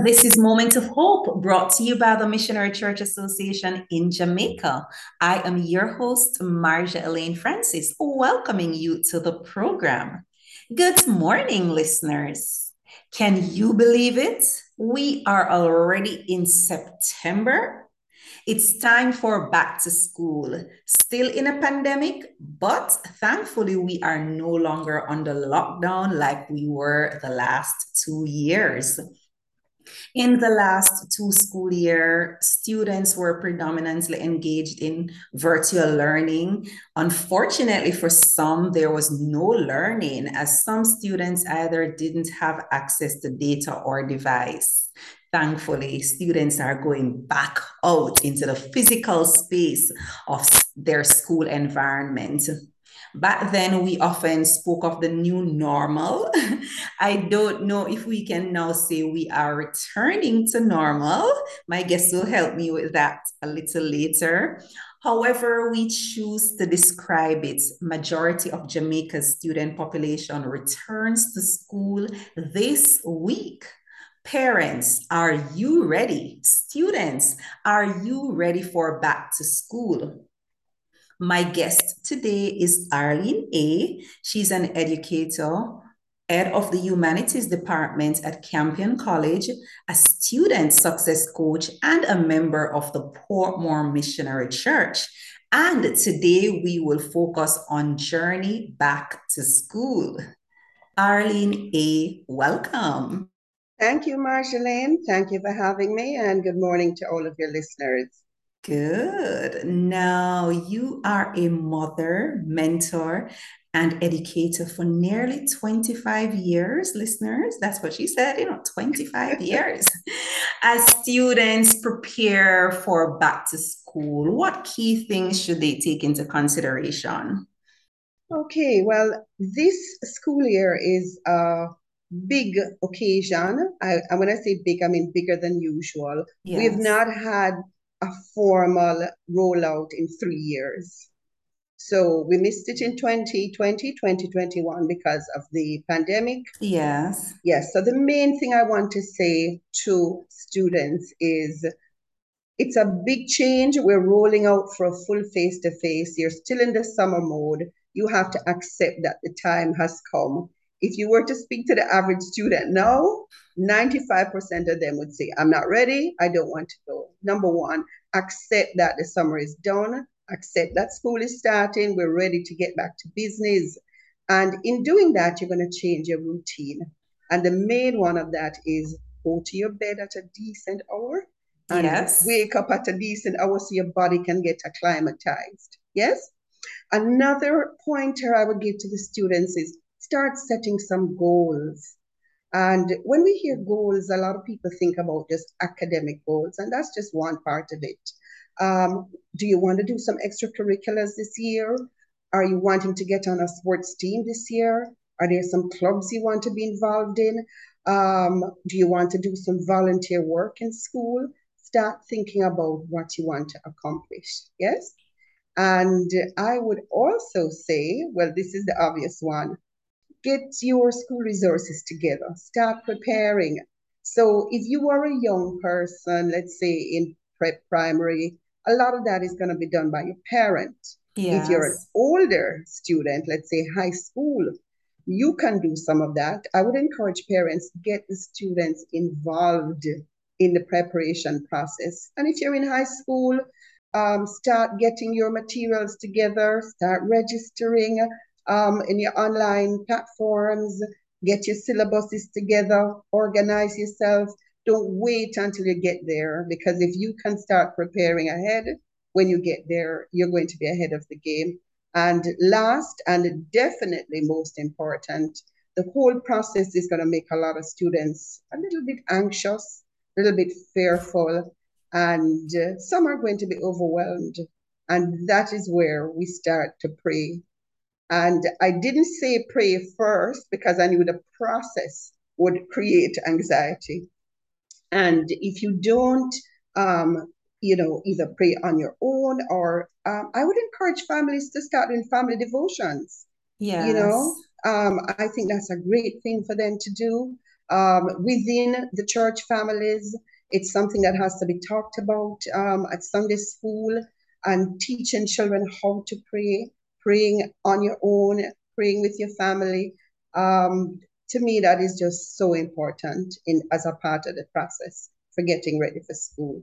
This is Moment of Hope brought to you by the Missionary Church Association in Jamaica. I am your host, Marjolaine Francis, welcoming you to the program. Good morning, listeners. Can you believe it? We are already in September. It's time for back to school. Still in a pandemic, but thankfully, we are no longer under lockdown like we were the last two years. In the last two school year, students were predominantly engaged in virtual learning. Unfortunately, for some, there was no learning as some students either didn't have access to data or device. Thankfully, students are going back out into the physical space of their school environment. Back then, we often spoke of the new normal. I don't know if we can now say we are returning to normal. My guest will help me with that a little later. However, we choose to describe it, majority of Jamaica's student population returns to school this week. Parents, are you ready? Students, are you ready for back to school? My guest today is Arlene Hay She's an educator, head of the Humanities Department at Campion College, a student success coach, and a member of the Portmore Missionary Church. And today we will focus on journey back to school. Arlene Hay, welcome. Thank you, Marjolaine. Thank you for having me, and good morning to all of your listeners. Good. Now, you are a mother, mentor, and educator for nearly 25 years, listeners. That's what she said, you know, 25 years. As students prepare for back to school, what key things should they take into consideration? Okay, well, this school year is a big occasion. I, and when I say big, I mean bigger than usual. Yes. We've not had a formal rollout in three years. So we missed it in 2020, 2021 because of the pandemic. Yes. Yes. So the main thing I want to say to students is it's a big change. We're rolling out for a full face to face. You're still in the summer mode. You have to accept that the time has come. If you were to speak to the average student now, 95% of them would say, I'm not ready. I don't want to go. Number one, accept that the summer is done. Accept that school is starting. We're ready to get back to business. And in doing that, you're going to change your routine. And the main one of that is go to your bed at a decent hour and yes. wake up at a decent hour so your body can get acclimatized. Yes? Another pointer I would give to the students is start setting some goals. And when we hear goals, a lot of people think about just academic goals, and that's just one part of it. Um, do you want to do some extracurriculars this year? Are you wanting to get on a sports team this year? Are there some clubs you want to be involved in? Um, do you want to do some volunteer work in school? Start thinking about what you want to accomplish. Yes? And I would also say, well, this is the obvious one get your school resources together, start preparing. So if you are a young person, let's say in prep primary, a lot of that is going to be done by your parent. Yes. If you're an older student, let's say high school, you can do some of that. I would encourage parents get the students involved in the preparation process. And if you're in high school, um, start getting your materials together, start registering, um, in your online platforms, get your syllabuses together, organize yourself. Don't wait until you get there because if you can start preparing ahead when you get there, you're going to be ahead of the game. And last and definitely most important, the whole process is going to make a lot of students a little bit anxious, a little bit fearful, and uh, some are going to be overwhelmed. And that is where we start to pray and I didn't say pray first because I knew the process would create anxiety. And if you don't, um, you know, either pray on your own or um, I would encourage families to start in family devotions. Yeah. You know, um, I think that's a great thing for them to do. um, within the church families. It's something that has to be talked about um, at Sunday school and teaching children how to pray, praying on your own, praying with your family. Um, to me, that is just so important in as a part of the process for getting ready for school.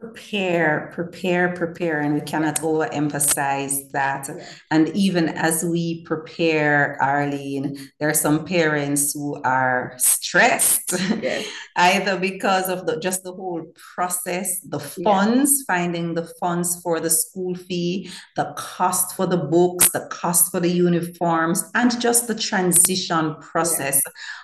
Prepare, prepare, prepare. And we cannot overemphasize that. Yeah. And even as we prepare, Arlene, there are some parents who are stressed, either because of the just the whole process, the funds, yeah. finding the funds for the school fee, the cost for the books, the cost for the uniforms, and just the transition process.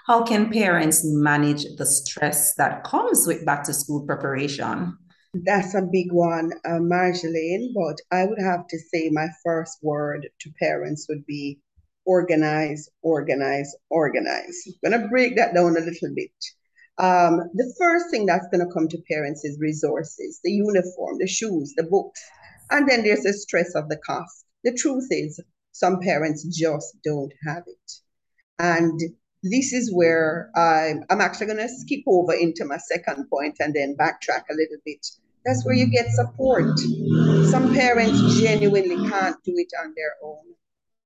How can parents manage the stress that comes with back to school preparation? That's a big one, uh, Marjolaine, but I would have to say my first word to parents would be organize, organize, organize. I'm going to break that down a little bit. Um, the first thing that's going to come to parents is resources, the uniform, the shoes, the books. And then there's the stress of the cost. The truth is, some parents just don't have it. And this is where I'm, I'm actually going to skip over into my second point and then backtrack a little bit that's where you get support. Some parents genuinely can't do it on their own.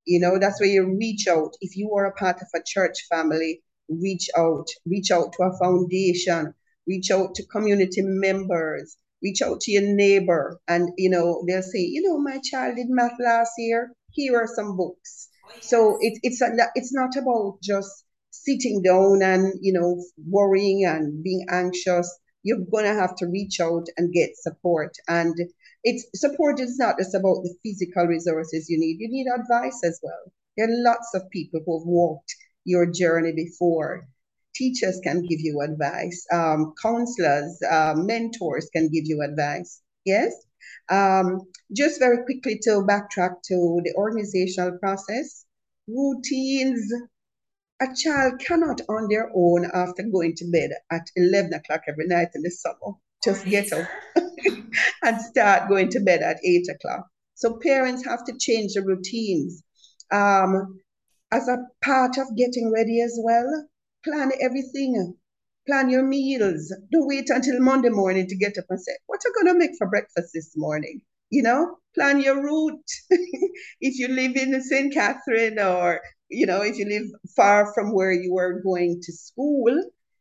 You know, that's where you reach out. If you are a part of a church family, reach out, reach out to a foundation, reach out to community members, reach out to your neighbor. And, you know, they'll say, you know, my child did math last year. Here are some books. So it, it's, a, it's not about just sitting down and, you know, worrying and being anxious you're going to have to reach out and get support. And it's support is not just about the physical resources you need, you need advice as well. There are lots of people who have walked your journey before. Teachers can give you advice, um, counselors, uh, mentors can give you advice. Yes. Um, just very quickly to backtrack to the organizational process, routines, a child cannot on their own after going to bed at 11 o'clock every night in the summer just get up and start going to bed at 8 o'clock. So parents have to change the routines. Um, as a part of getting ready as well, plan everything. Plan your meals. Don't wait until Monday morning to get up and say, What are you going to make for breakfast this morning? You know, plan your route. if you live in St. Catherine or you know, if you live far from where you are going to school,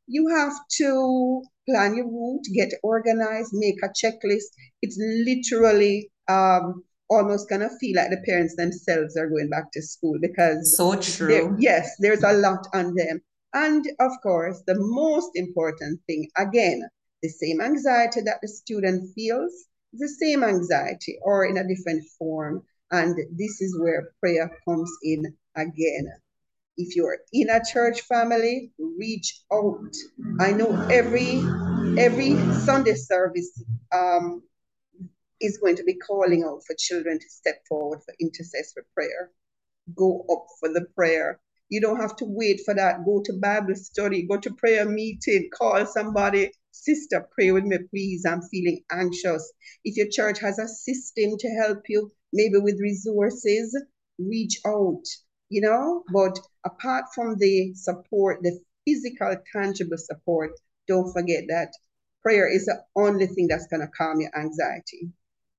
you have to plan your route, get organized, make a checklist. It's literally um, almost gonna feel like the parents themselves are going back to school because so true. Yes, there's a lot on them. And of course, the most important thing, again, the same anxiety that the student feels, the same anxiety or in a different form. And this is where prayer comes in again. If you're in a church family, reach out. I know every every Sunday service um, is going to be calling out for children to step forward for intercessory prayer. Go up for the prayer. You don't have to wait for that. Go to Bible study, go to prayer meeting, call somebody. Sister, pray with me, please. I'm feeling anxious. If your church has a system to help you, maybe with resources, reach out you know. But apart from the support, the physical, tangible support, don't forget that prayer is the only thing that's going to calm your anxiety.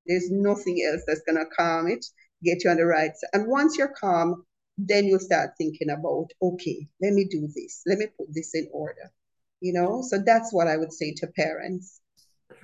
There's nothing else that's going to calm it, get you on the right side. And once you're calm, then you'll start thinking about, okay, let me do this, let me put this in order. You know, so that's what I would say to parents.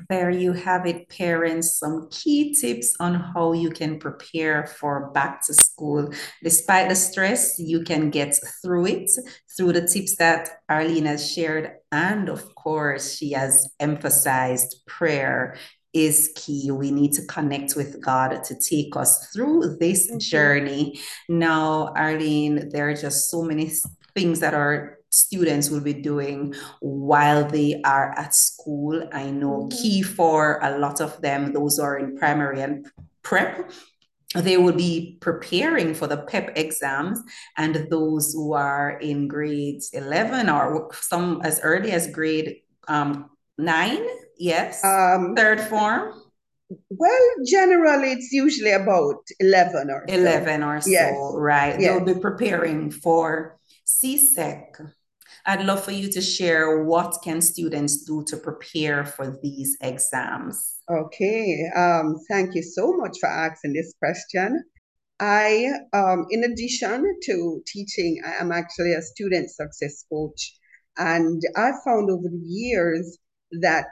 There you have it, parents. Some key tips on how you can prepare for back to school. Despite the stress, you can get through it through the tips that Arlene has shared. And of course, she has emphasized prayer is key. We need to connect with God to take us through this journey. Now, Arlene, there are just so many things that our students will be doing while they are at school. I know mm-hmm. key for a lot of them, those are in primary and prep, they will be preparing for the PEP exams, and those who are in grades 11 or some as early as grade um, nine, yes, um, third form. Well, generally, it's usually about 11 or 11 so. or so, yes. right? Yes. They'll be preparing for CSEC, I'd love for you to share what can students do to prepare for these exams. Okay, um, thank you so much for asking this question. I, um, in addition to teaching, I am actually a student success coach, and I found over the years that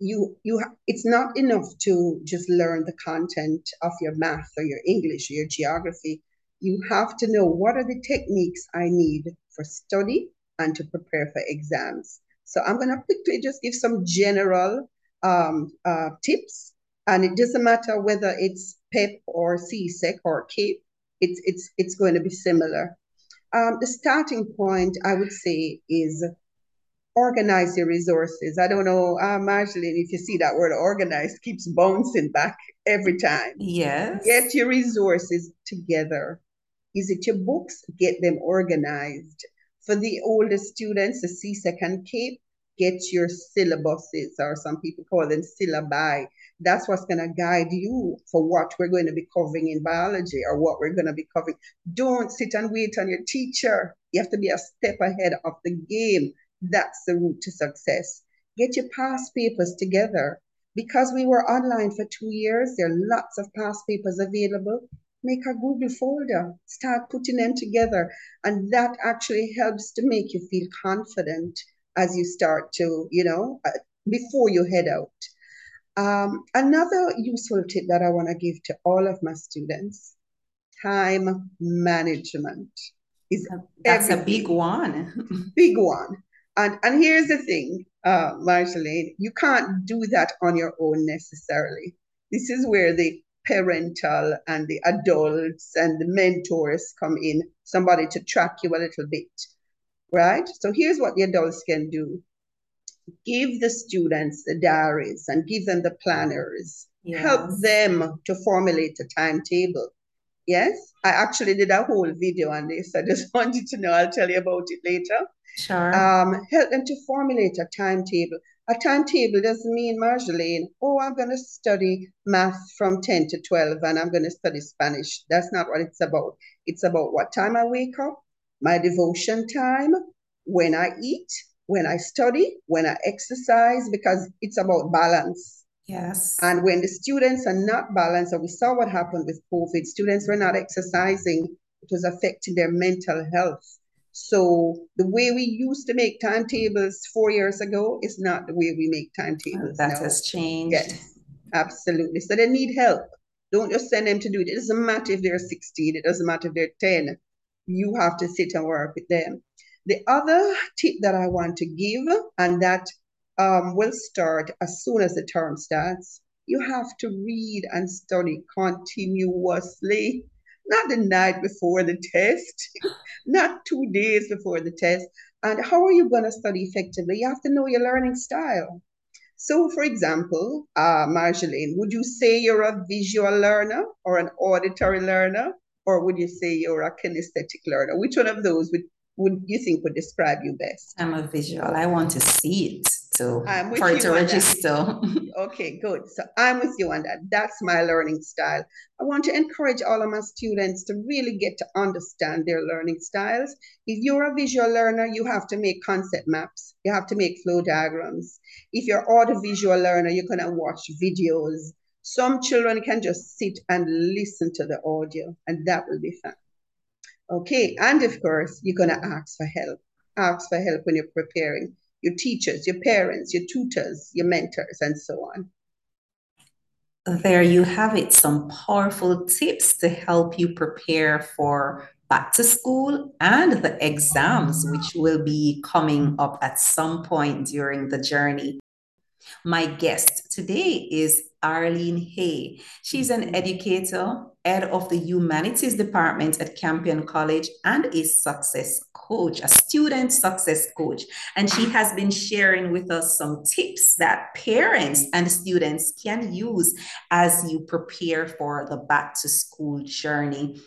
you you it's not enough to just learn the content of your math or your English or your geography. You have to know what are the techniques I need for study and to prepare for exams. So I'm going to quickly just give some general um, uh, tips, and it doesn't matter whether it's PEP or CSEC or CAPE. It's it's it's going to be similar. Um, the starting point, I would say, is organize your resources. I don't know, uh, Marjolaine, if you see that word organized keeps bouncing back every time. Yes. Get your resources together. Is it your books? Get them organized. For the older students, the CSEC and CAPE, get your syllabuses, or some people call them syllabi. That's what's going to guide you for what we're going to be covering in biology or what we're going to be covering. Don't sit and wait on your teacher. You have to be a step ahead of the game that's the route to success. Get your past papers together. Because we were online for two years, there are lots of past papers available. Make a Google folder, start putting them together. And that actually helps to make you feel confident as you start to, you know, uh, before you head out. Um, another useful tip that I want to give to all of my students time management is that's everything. a big one. big one. And and here's the thing, uh, Marjolaine, you can't do that on your own necessarily. This is where the parental and the adults and the mentors come in, somebody to track you a little bit, right? So here's what the adults can do. Give the students the diaries and give them the planners. Yes. Help them to formulate a timetable. Yes, I actually did a whole video on this. I just wanted to know. I'll tell you about it later. Sure. Um, help them to formulate a timetable. A timetable doesn't mean, Marjolaine, oh, I'm going to study math from 10 to 12 and I'm going to study Spanish. That's not what it's about. It's about what time I wake up, my devotion time, when I eat, when I study, when I exercise, because it's about balance. Yes. And when the students are not balanced, and we saw what happened with COVID, students were not exercising, it was affecting their mental health. So the way we used to make timetables four years ago is not the way we make timetables. that now. has changed. Yes, absolutely. So they need help. Don't just send them to do it. It doesn't matter if they're 16, it doesn't matter if they're 10. You have to sit and work with them. The other tip that I want to give, and that um, will start as soon as the term starts, you have to read and study continuously not the night before the test, not two days before the test. And how are you going to study effectively? You have to know your learning style. So, for example, uh, Marjolaine, would you say you're a visual learner or an auditory learner? Or would you say you're a kinesthetic learner? Which one of those would, would you think would describe you best? I'm a visual. I want to see it to for it to register. okay, good. So I'm with you on that. That's my learning style. I want to encourage all of my students to really get to understand their learning styles. If you're a visual learner, you have to make concept maps. You have to make flow diagrams. If you're audiovisual learner, you're gonna watch videos. Some children can just sit and listen to the audio, and that will be fun. Okay, and of course, you're gonna ask for help. Ask for help when you're preparing your teachers, your parents, your tutors, your mentors, and so on. There you have it, some powerful tips to help you prepare for back to school and the exams, which will be coming up at some point during the journey. My guest today is Arlene Hay. She's an mm-hmm. educator, head of the humanities department at Campion College, and a success coach, a student success coach. And she has been sharing with us some tips that parents and students can use as you prepare for the back to school journey.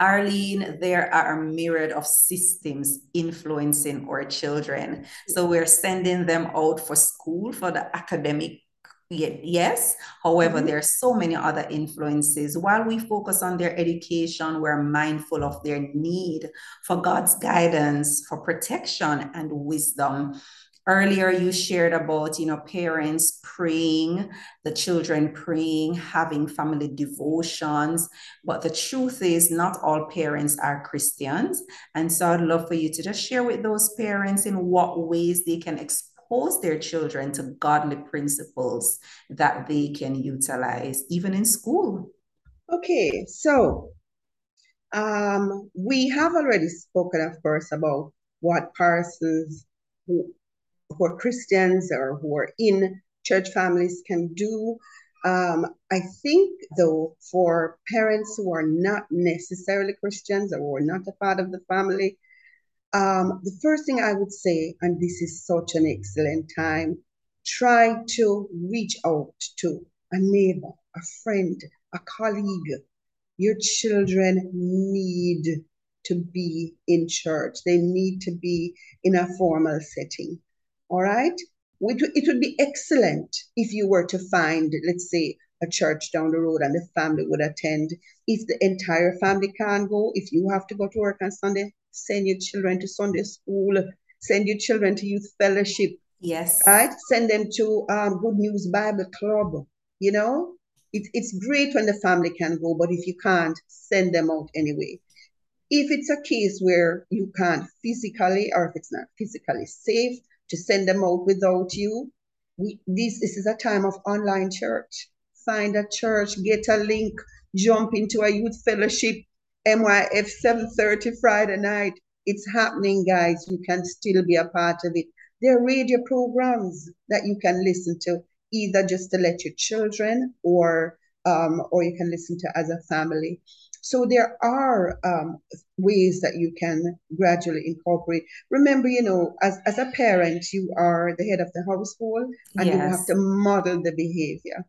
Arlene, there are a myriad of systems influencing our children. So we're sending them out for school for the academic Yes. However, mm-hmm. there are so many other influences. While we focus on their education, we're mindful of their need for God's guidance, for protection and wisdom. Earlier, you shared about, you know, parents praying, the children praying, having family devotions. But the truth is, not all parents are Christians. And so I'd love for you to just share with those parents in what ways they can express expose their children to godly principles that they can utilize even in school? Okay, so um, we have already spoken, of course, about what persons who, who are Christians or who are in church families can do. Um, I think, though, for parents who are not necessarily Christians or who are not a part of the family, um, the first thing I would say, and this is such an excellent time, try to reach out to a neighbor, a friend, a colleague. Your children need to be in church. They need to be in a formal setting. All right? It would be excellent if you were to find, let's say, a church down the road and the family would attend. If the entire family can't go, if you have to go to work on Sunday, send your children to Sunday school, send your children to youth fellowship. Yes. Right? Send them to um, Good News Bible Club. You know, it, it's great when the family can go, but if you can't, send them out anyway. If it's a case where you can't physically, or if it's not physically safe to send them out without you, we, this, this is a time of online church. Find a church, get a link, jump into a youth fellowship, MYF 7:30 Friday night. It's happening, guys. You can still be a part of it. There are radio programs that you can listen to, either just to let your children or um, or you can listen to as a family. So there are um, ways that you can gradually incorporate. Remember, you know, as, as a parent, you are the head of the household and yes. you have to model the behavior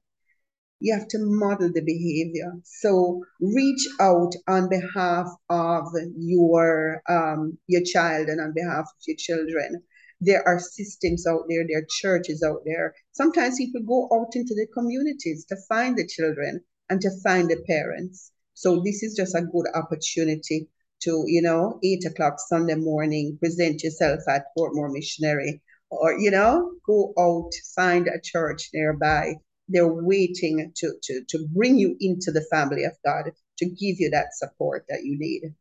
you have to model the behavior. So reach out on behalf of your um, your child and on behalf of your children. There are systems out there, there are churches out there. Sometimes people go out into the communities to find the children and to find the parents. So this is just a good opportunity to, you know, eight o'clock Sunday morning, present yourself at Portmore Missionary, or you know, go out, find a church nearby they're waiting to, to, to bring you into the family of God, to give you that support that you need.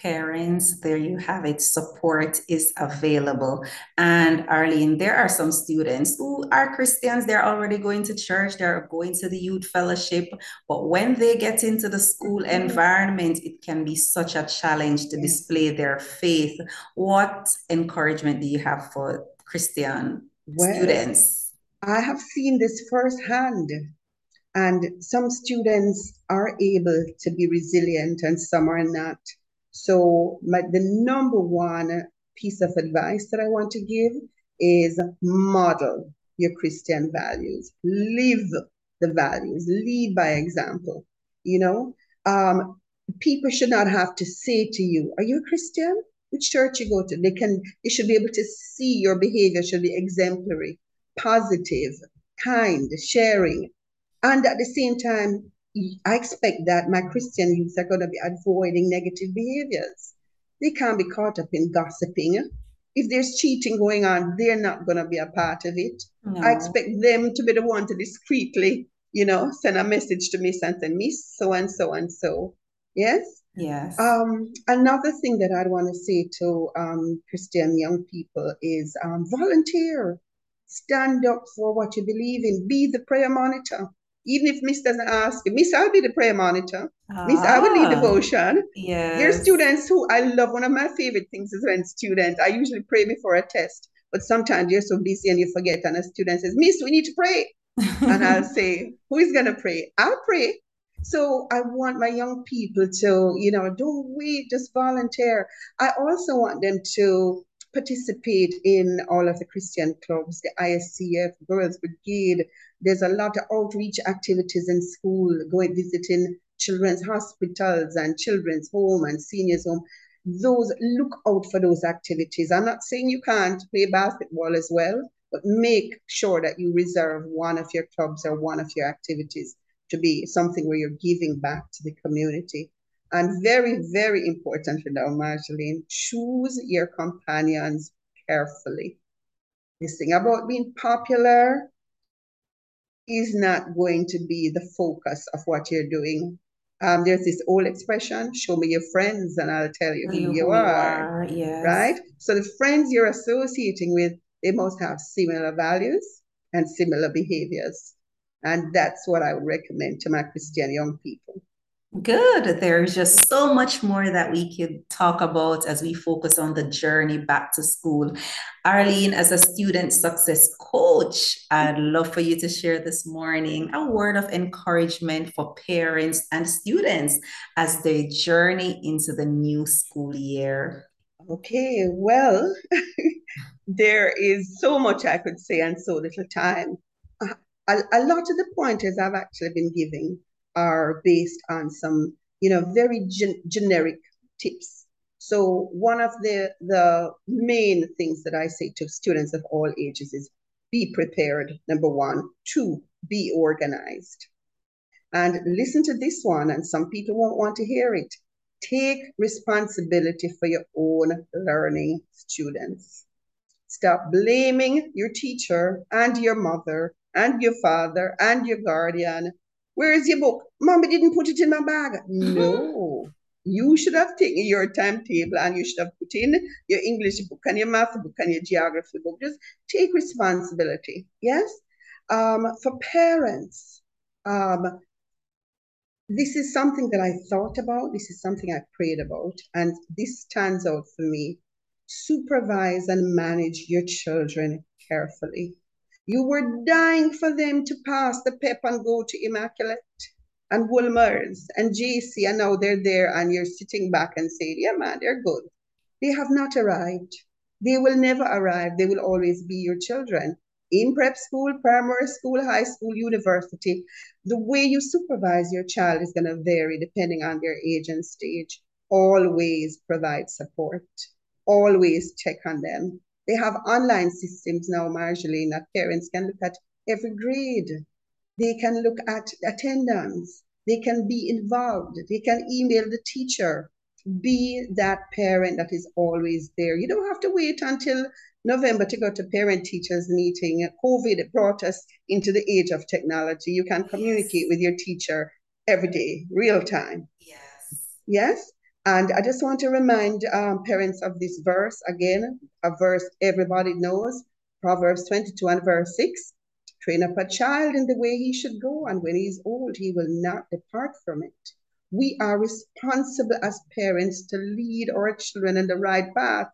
Parents, there you have it. Support is available. And Arlene, there are some students who are Christians. They're already going to church, they're going to the youth fellowship. But when they get into the school mm-hmm. environment, it can be such a challenge to display their faith. What encouragement do you have for Christian well, students? I have seen this firsthand, and some students are able to be resilient and some are not. So, my, the number one piece of advice that I want to give is model your Christian values, live the values, lead by example. You know, um, people should not have to say to you, Are you a Christian? Which church you go to? They can, they should be able to see your behavior should be exemplary positive, kind, sharing. And at the same time, I expect that my Christian youth are going to be avoiding negative behaviors. They can't be caught up in gossiping. If there's cheating going on, they're not going to be a part of it. No. I expect them to be the one to discreetly, you know, send a message to Miss and say, Miss so and so and so. Yes? Yes. Um, another thing that I'd want to say to um, Christian young people is um, volunteer. Stand up for what you believe in. Be the prayer monitor. Even if Miss doesn't ask, Miss, I'll be the prayer monitor. Ah, Miss, I will lead ah, devotion. Yeah. There are students who I love. One of my favorite things is when students, I usually pray before a test, but sometimes you're so busy and you forget, and a student says, Miss, we need to pray. and I'll say, Who is going to pray? I'll pray. So I want my young people to, you know, don't wait, just volunteer. I also want them to participate in all of the Christian clubs, the ISCF, Girls Brigade. There's a lot of outreach activities in school, going visiting children's hospitals and children's home and seniors home. Those look out for those activities. I'm not saying you can't play basketball as well, but make sure that you reserve one of your clubs or one of your activities to be something where you're giving back to the community. And very, very important importantly now, Marjolaine, choose your companions carefully. This thing about being popular is not going to be the focus of what you're doing. Um, there's this old expression, show me your friends and I'll tell you who you, you are. are. Yes. Right? So the friends you're associating with, they must have similar values and similar behaviors. And that's what I would recommend to my Christian young people. Good. There's just so much more that we could talk about as we focus on the journey back to school. Arlene, as a student success coach, I'd love for you to share this morning a word of encouragement for parents and students as they journey into the new school year. Okay, well, there is so much I could say and so little time. A, a lot of the pointers I've actually been giving are based on some, you know, very gen- generic tips. So one of the the main things that I say to students of all ages is be prepared. Number one, two, be organized. And listen to this one, and some people won't want to hear it. Take responsibility for your own learning, students. Stop blaming your teacher and your mother and your father and your guardian where is your book? Mommy didn't put it in my bag. No. You should have taken your timetable and you should have put in your English book and your math book and your geography book. Just take responsibility. Yes? Um, for parents, um, this is something that I thought about. This is something I prayed about. And this stands out for me. Supervise and manage your children carefully. You were dying for them to pass the PEP and go to Immaculate and Wolmer's and JC, and now they're there, and you're sitting back and saying, Yeah, man, they're good. They have not arrived. They will never arrive. They will always be your children. In prep school, primary school, high school, university, the way you supervise your child is going to vary depending on their age and stage. Always provide support. Always check on them. They have online systems now, Marjolaine, that parents can look at every grade. They can look at attendance. They can be involved. They can email the teacher. Be that parent that is always there. You don't have to wait until November to go to parent teachers meeting. COVID brought us into the age of technology. You can communicate yes. with your teacher every day, real time. Yes. Yes? And I just want to remind um, parents of this verse again, a verse everybody knows, Proverbs 22 and verse 6. Train up a child in the way he should go, and when he is old, he will not depart from it. We are responsible as parents to lead our children in the right path.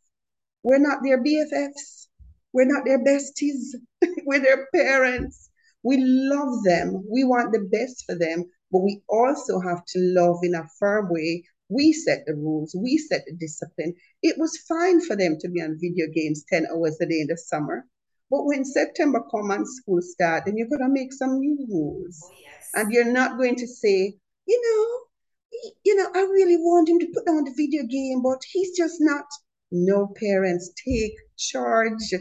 We're not their BFFs, we're not their besties, we're their parents. We love them, we want the best for them, but we also have to love in a firm way we set the rules, we set the discipline. It was fine for them to be on video games 10 hours a day in the summer. But when September come and school start, then you're gonna make some new rules. Oh, yes. And you're not going to say, you know, you know, I really want him to put down the video game, but he's just not. No parents take charge.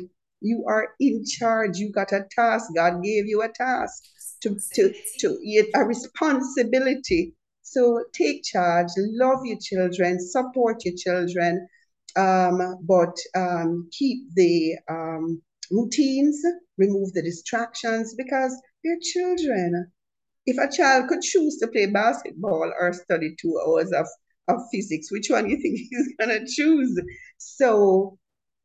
You are in charge. You got a task. God gave you a task to to to a responsibility so take charge, love your children, support your children, um, but um, keep the um, routines, remove the distractions because they're children. If a child could choose to play basketball or study two hours of, of physics, which one do you think he's gonna choose? So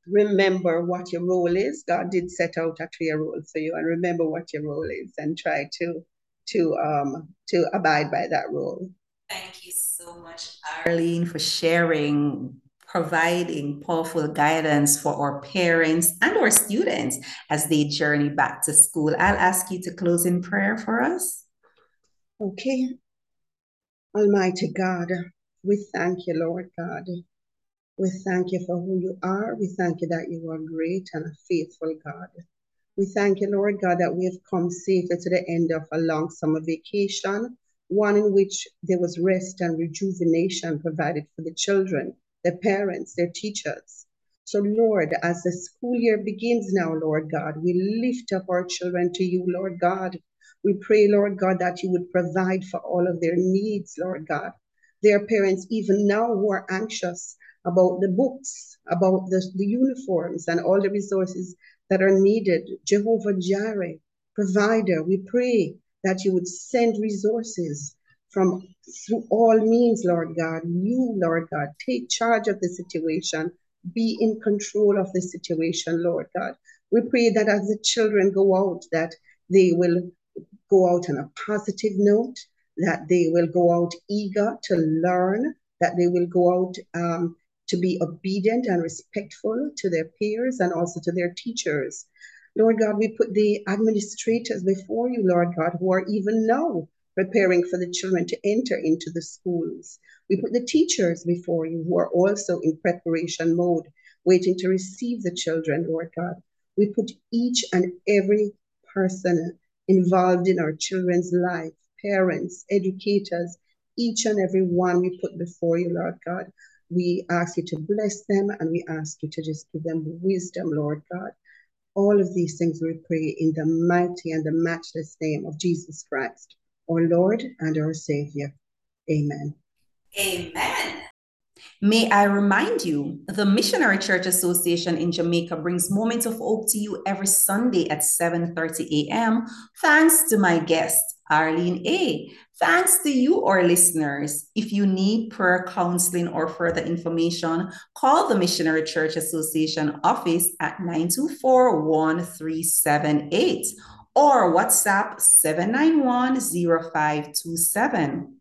remember what your role is. God did set out a clear role for you, and remember what your role is, and try to to um to abide by that role. Thank you so much, Arlene, for sharing, providing powerful guidance for our parents and our students as they journey back to school. I'll ask you to close in prayer for us. Okay. Almighty God, we thank you, Lord God. We thank you for who you are. We thank you that you are great and a faithful God. We thank you, Lord God, that we have come safely to the end of a long summer vacation one in which there was rest and rejuvenation provided for the children, their parents, their teachers. So, Lord, as the school year begins now, Lord God, we lift up our children to you, Lord God. We pray, Lord God, that you would provide for all of their needs, Lord God. Their parents, even now, who are anxious about the books, about the, the uniforms, and all the resources that are needed. Jehovah Jireh, provider, we pray that you would send resources from through all means, Lord God. You, Lord God, take charge of the situation be in control of the situation, Lord God. We pray that as the children go out, that they will go out on a positive note, that they will go out eager to learn, that they will go out um, to be obedient and respectful to their peers and also to their teachers. Lord God, we put the administrators before you, Lord God, who are even now preparing for the children to enter into the schools. We put the teachers before you who are also in preparation mode, waiting to receive the children, Lord God. We put each and every person involved in our children's life, parents, educators, each and every one we put before you, Lord God. We ask you to bless them and we ask you to just give them wisdom, Lord God. All of these things we pray in the mighty and the matchless name of Jesus Christ our Lord and our Savior. Amen. Amen. May I remind you, the Missionary Church Association in Jamaica brings Moments of Hope to you every Sunday at 7:30 a.m. Thanks to my guest, Arlene Hay Thanks to you, our listeners. If you need prayer counseling or further information, call the Missionary Church Association office at 924 1378 or WhatsApp 791-0527.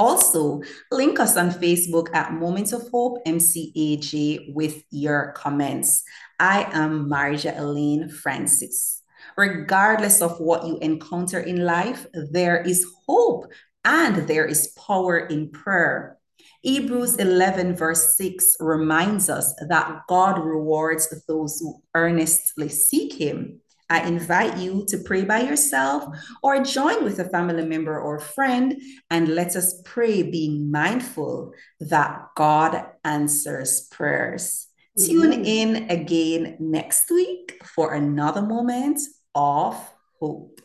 Also, link us on Facebook at Moments of Hope MCAJ with your comments. I am Marjolaine Francis. Regardless of what you encounter in life, there is hope and there is power in prayer. Hebrews 11, verse 6 reminds us that God rewards those who earnestly seek Him. I invite you to pray by yourself or join with a family member or friend and let us pray being mindful that God answers prayers. Mm-hmm. Tune in again next week for another moment of hope.